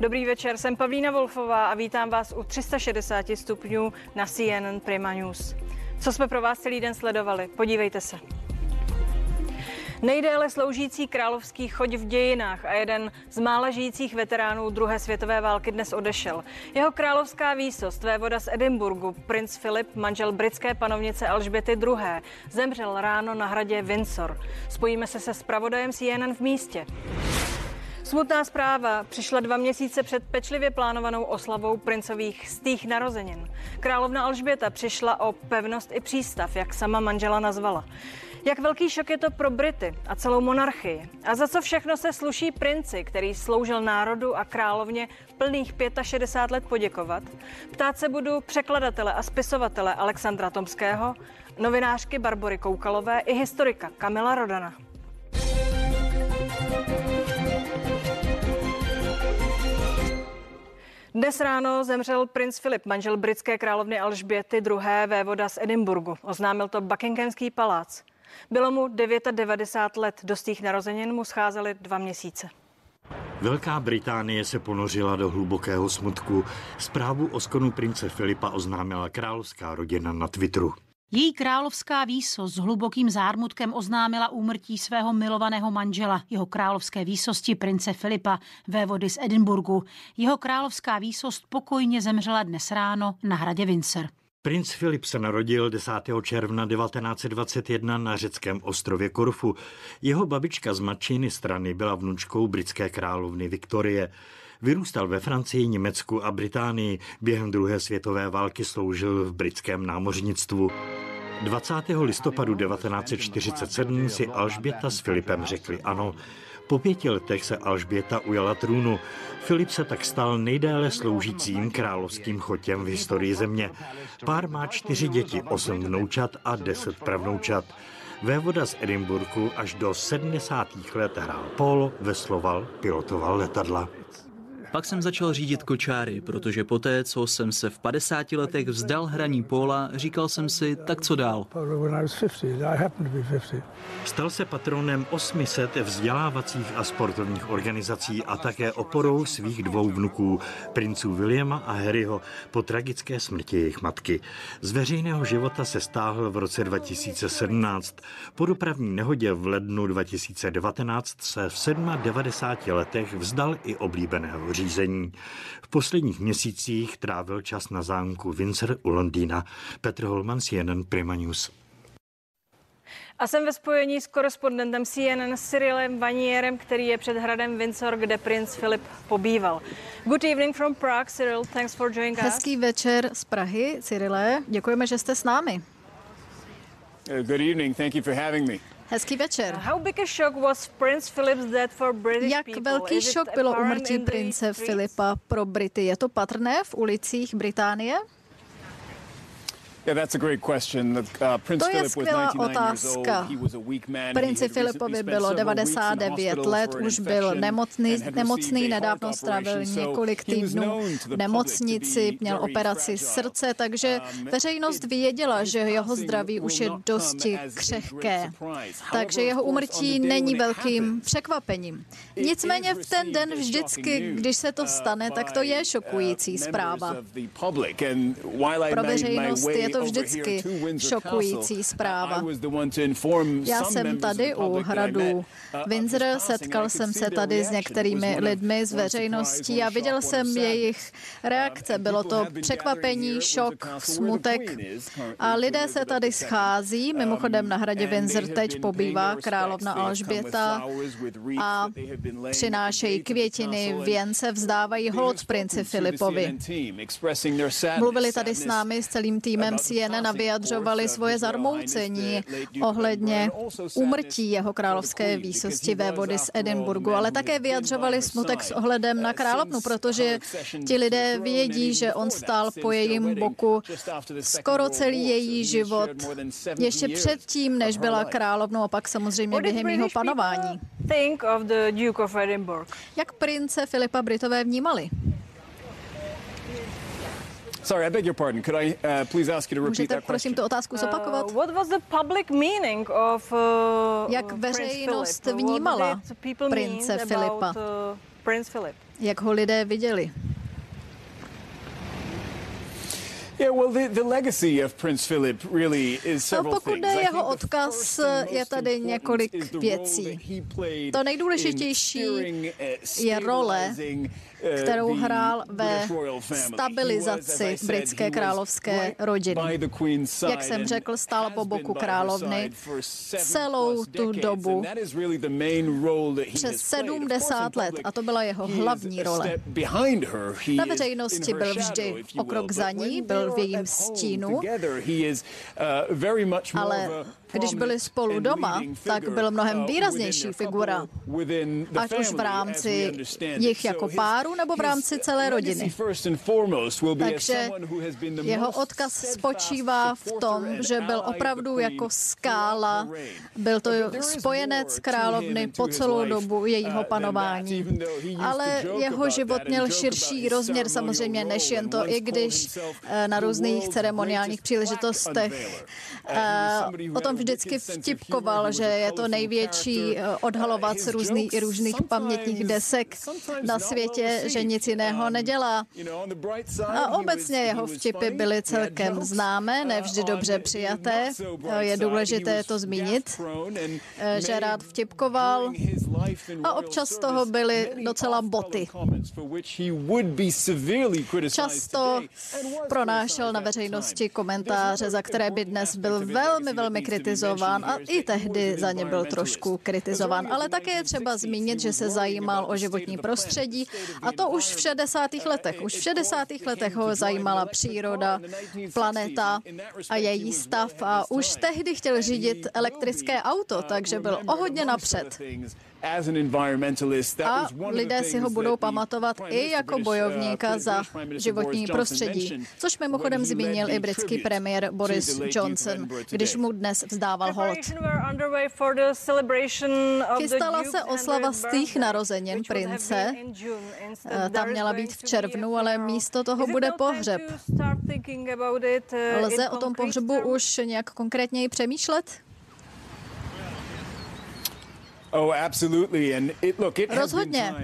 Dobrý večer, jsem Pavlína Wolfová a vítám vás u 360 stupňů na CNN Prima News. Co jsme pro vás celý den sledovali? Podívejte se. Nejdéle sloužící královský choď v dějinách a jeden z mála žijících veteránů druhé světové války dnes odešel. Jeho královská výsost, vévoda z Edinburgu, princ Filip, manžel britské panovnice Alžběty II., zemřel ráno na hradě Windsor. Spojíme se se spravodajem CNN v místě. Smutná zpráva přišla dva měsíce před pečlivě plánovanou oslavou princových stých narozenin. Královna Alžběta přišla o pevnost i přístav, jak sama manžela nazvala. Jak velký šok je to pro Brity a celou monarchii? A za co všechno se sluší princi, který sloužil národu a královně plných 65 let poděkovat? Ptát se budu překladatele a spisovatele Alexandra Tomského, novinářky Barbory Koukalové i historika Kamila Rodana. Dnes ráno zemřel princ Filip, manžel britské královny Alžběty II. vévoda z Edinburgu. Oznámil to Buckinghamský palác. Bylo mu 99 let, do stých narozenin mu scházely dva měsíce. Velká Británie se ponořila do hlubokého smutku. Zprávu o skonu prince Filipa oznámila královská rodina na Twitteru. Její královská výsost s hlubokým zármutkem oznámila úmrtí svého milovaného manžela, jeho královské výsosti prince Filipa, vévody z Edinburgu. Jeho královská výsost pokojně zemřela dnes ráno na hradě Windsor. Princ Filip se narodil 10. června 1921 na řeckém ostrově Korfu. Jeho babička z matčiny strany byla vnučkou britské královny Viktorie. Vyrůstal ve Francii, Německu a Británii. Během druhé světové války sloužil v britském námořnictvu. 20. listopadu 1947 si Alžběta s Filipem řekli ano. Po pěti letech se Alžběta ujala trůnu. Filip se tak stal nejdéle sloužícím královským chotěm v historii země. Pár má čtyři děti, osm vnoučat a deset pravnoučat. Vévoda z Edinburgu až do 70. let hrál polo, vesloval, pilotoval letadla. Pak jsem začal řídit kočáry, protože poté, co jsem se v 50 letech vzdal hraní póla, říkal jsem si, tak co dál. Stal se patronem 800 vzdělávacích a sportovních organizací a také oporou svých dvou vnuků, princů Williama a Harryho, po tragické smrti jejich matky. Z veřejného života se stáhl v roce 2017. Po dopravní nehodě v lednu 2019 se v 97 letech vzdal i oblíbeného řízení. V posledních měsících trávil čas na zámku Windsor u Londýna. Petr Holman, CNN Prima News. A jsem ve spojení s korespondentem CNN Cyrilem Vanierem, který je před hradem Windsor, kde princ Filip pobýval. Good evening from Prague, Cyril. Thanks for joining us. Hezký večer z Prahy, Cyrile. Děkujeme, že jste s námi. Uh, good evening. Thank you for having me. Hezký večer. Jak velký šok bylo umrtí prince? Filipa pro Brity? Je to patrné v ulicích Británie? Yeah, that's a great question. Uh, Prince To je skvělá 99 years old. otázka. Princi Filipovi bylo several weeks in 99 hospital let, už byl nemocný, nemocný nedávno strávil několik týdnů v nemocnici, měl operaci srdce, takže Um, veřejnost věděla, že jeho zdraví už je dosti křehké. Takže jeho umrtí není velkým překvapením. Nicméně v ten den vždycky, když se to uh, stane, tak to je uh, šokující zpráva. Pro veřejnost je to vždycky to Windsor šokující zpráva. Já jsem tady u hradu uh, Windsor, setkal jsem see se tady s některými lidmi z veřejností a viděl jsem jejich reakce. Um, Bylo to překvapení, šok, smutek a lidé se tady schází. Mimochodem na hradě Um, Windsor teď pobývá královna Alžběta a přinášejí květiny, věnce, vzdávají hold princi Filipovi. Mluvili tady s námi, s celým týmem CNN vyjadřovali svoje zarmoucení ohledně úmrtí jeho královské výsosti vévody z Edinburgu, ale také vyjadřovali smutek s ohledem na královnu, protože ti lidé vědí, že on stál po jejím boku skoro celý její život, ještě předtím, než byla královnou a pak samozřejmě během jeho panování. Jak prince Filipa Britové vnímali? Sorry, I beg your pardon. Could I uh, please ask you to repeat Můžete that prosím question? tu otázku zopakovat? Uh, what was the public meaning of uh, Jak uh, Prince veřejnost Philip? vnímala What did people prince mean Filipa? About, uh, Prince Philip. Jak ho lidé viděli? Pokud jde jeho odkaz, je tady několik věcí. To nejdůležitější je role, kterou hrál ve stabilizaci britské královské rodiny. Jak jsem řekl, stál po boku královny celou tu dobu. přes 70 let a to byla jeho hlavní role. Na veřejnosti byl vždy o krok za ní, byl v jejím stínu, ale když byli spolu doma, tak byl mnohem výraznější figura, ať už v rámci jich jako páru nebo v rámci celé rodiny. Takže jeho odkaz spočívá v tom, že byl opravdu jako skála, byl to spojenec královny po celou dobu jejího panování. Ale jeho život měl širší rozměr samozřejmě než jen to, i když na různých ceremoniálních příležitostech o tom vždycky vtipkoval, že je to největší eh, odhalovat různý, různých pamětních desek na světě, že nic jiného nedělá. A obecně jeho vtipy byly celkem známé, nevždy dobře přijaté. Je důležité to zmínit, eh, že rád vtipkoval a občas z toho byly docela boty. Často pronášel na veřejnosti komentáře, za které by dnes byl velmi, velmi kritizován a i tehdy za ně byl trošku kritizován. Ale také je třeba zmínit, že se zajímal o životní prostředí a to už v 60. letech. Už v 60. letech ho zajímala příroda, planeta a její stav a už tehdy chtěl řídit elektrické auto, takže byl o hodně napřed. A lidé si ho budou pamatovat i jako uh, bojovníka za životní prostředí, což mimochodem zmínil i britský premiér Boris Johnson, když mu dnes vzdával hold. Chystala se oslava stých narozenin prince. Eh, ta měla být v červnu, ale místo toho bude pohřeb. Lze o tom pohřebu už nějak konkrétněji přemýšlet? Oh, absolutely. And it, look, it Rozhodně.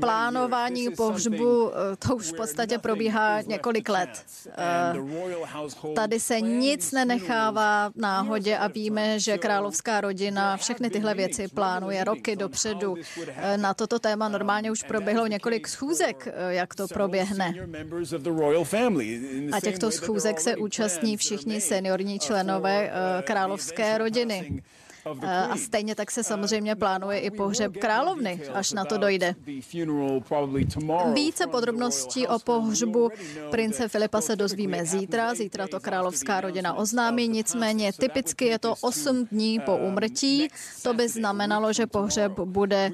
Plánování pohřbu, eh, to už v podstatě probíhá několik let. Tady se nic nenechává náhodě a víme, že královská rodina všechny tyhle věci plánuje roky dopředu. Na toto téma normálně už proběhlo několik schůzek, jak to proběhne. A těchto schůzek se účastní všichni seniorní členové Eh, královské rodiny. Eh, a stejně tak se samozřejmě plánuje i pohřeb královny, až na to dojde. Více podrobností o pohřbu prince Filipa se dozvíme zítra. Zítra to královská rodina oznámí, nicméně typicky je to 8 dní po úmrtí. To by znamenalo, že pohřeb bude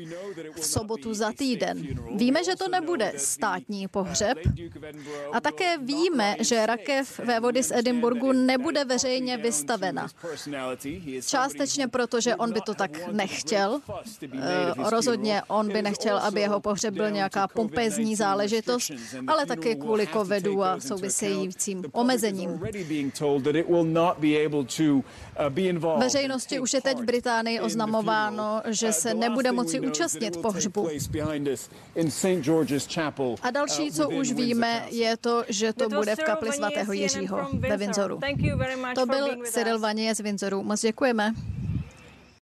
v sobotu za týden. Víme, že to nebude státní pohřeb a také víme, že rakev vévody z Edinburgu nebude veřejně vystavena. Částečně protože on by to tak nechtěl. Eh, rozhodně on by nechtěl, aby jeho pohřeb byl nějaká pompezní záležitost, ale také kvůli covidu a souvisejícím omezením. Veřejnosti už je teď v Británii oznamováno, že se nebude moci účastnit pohřbu. A další, co už víme, je to, že to bude v kapli svatého Jiřího ve Windsoru. To byl Cyril Vanier z Windsoru. Moc děkujeme.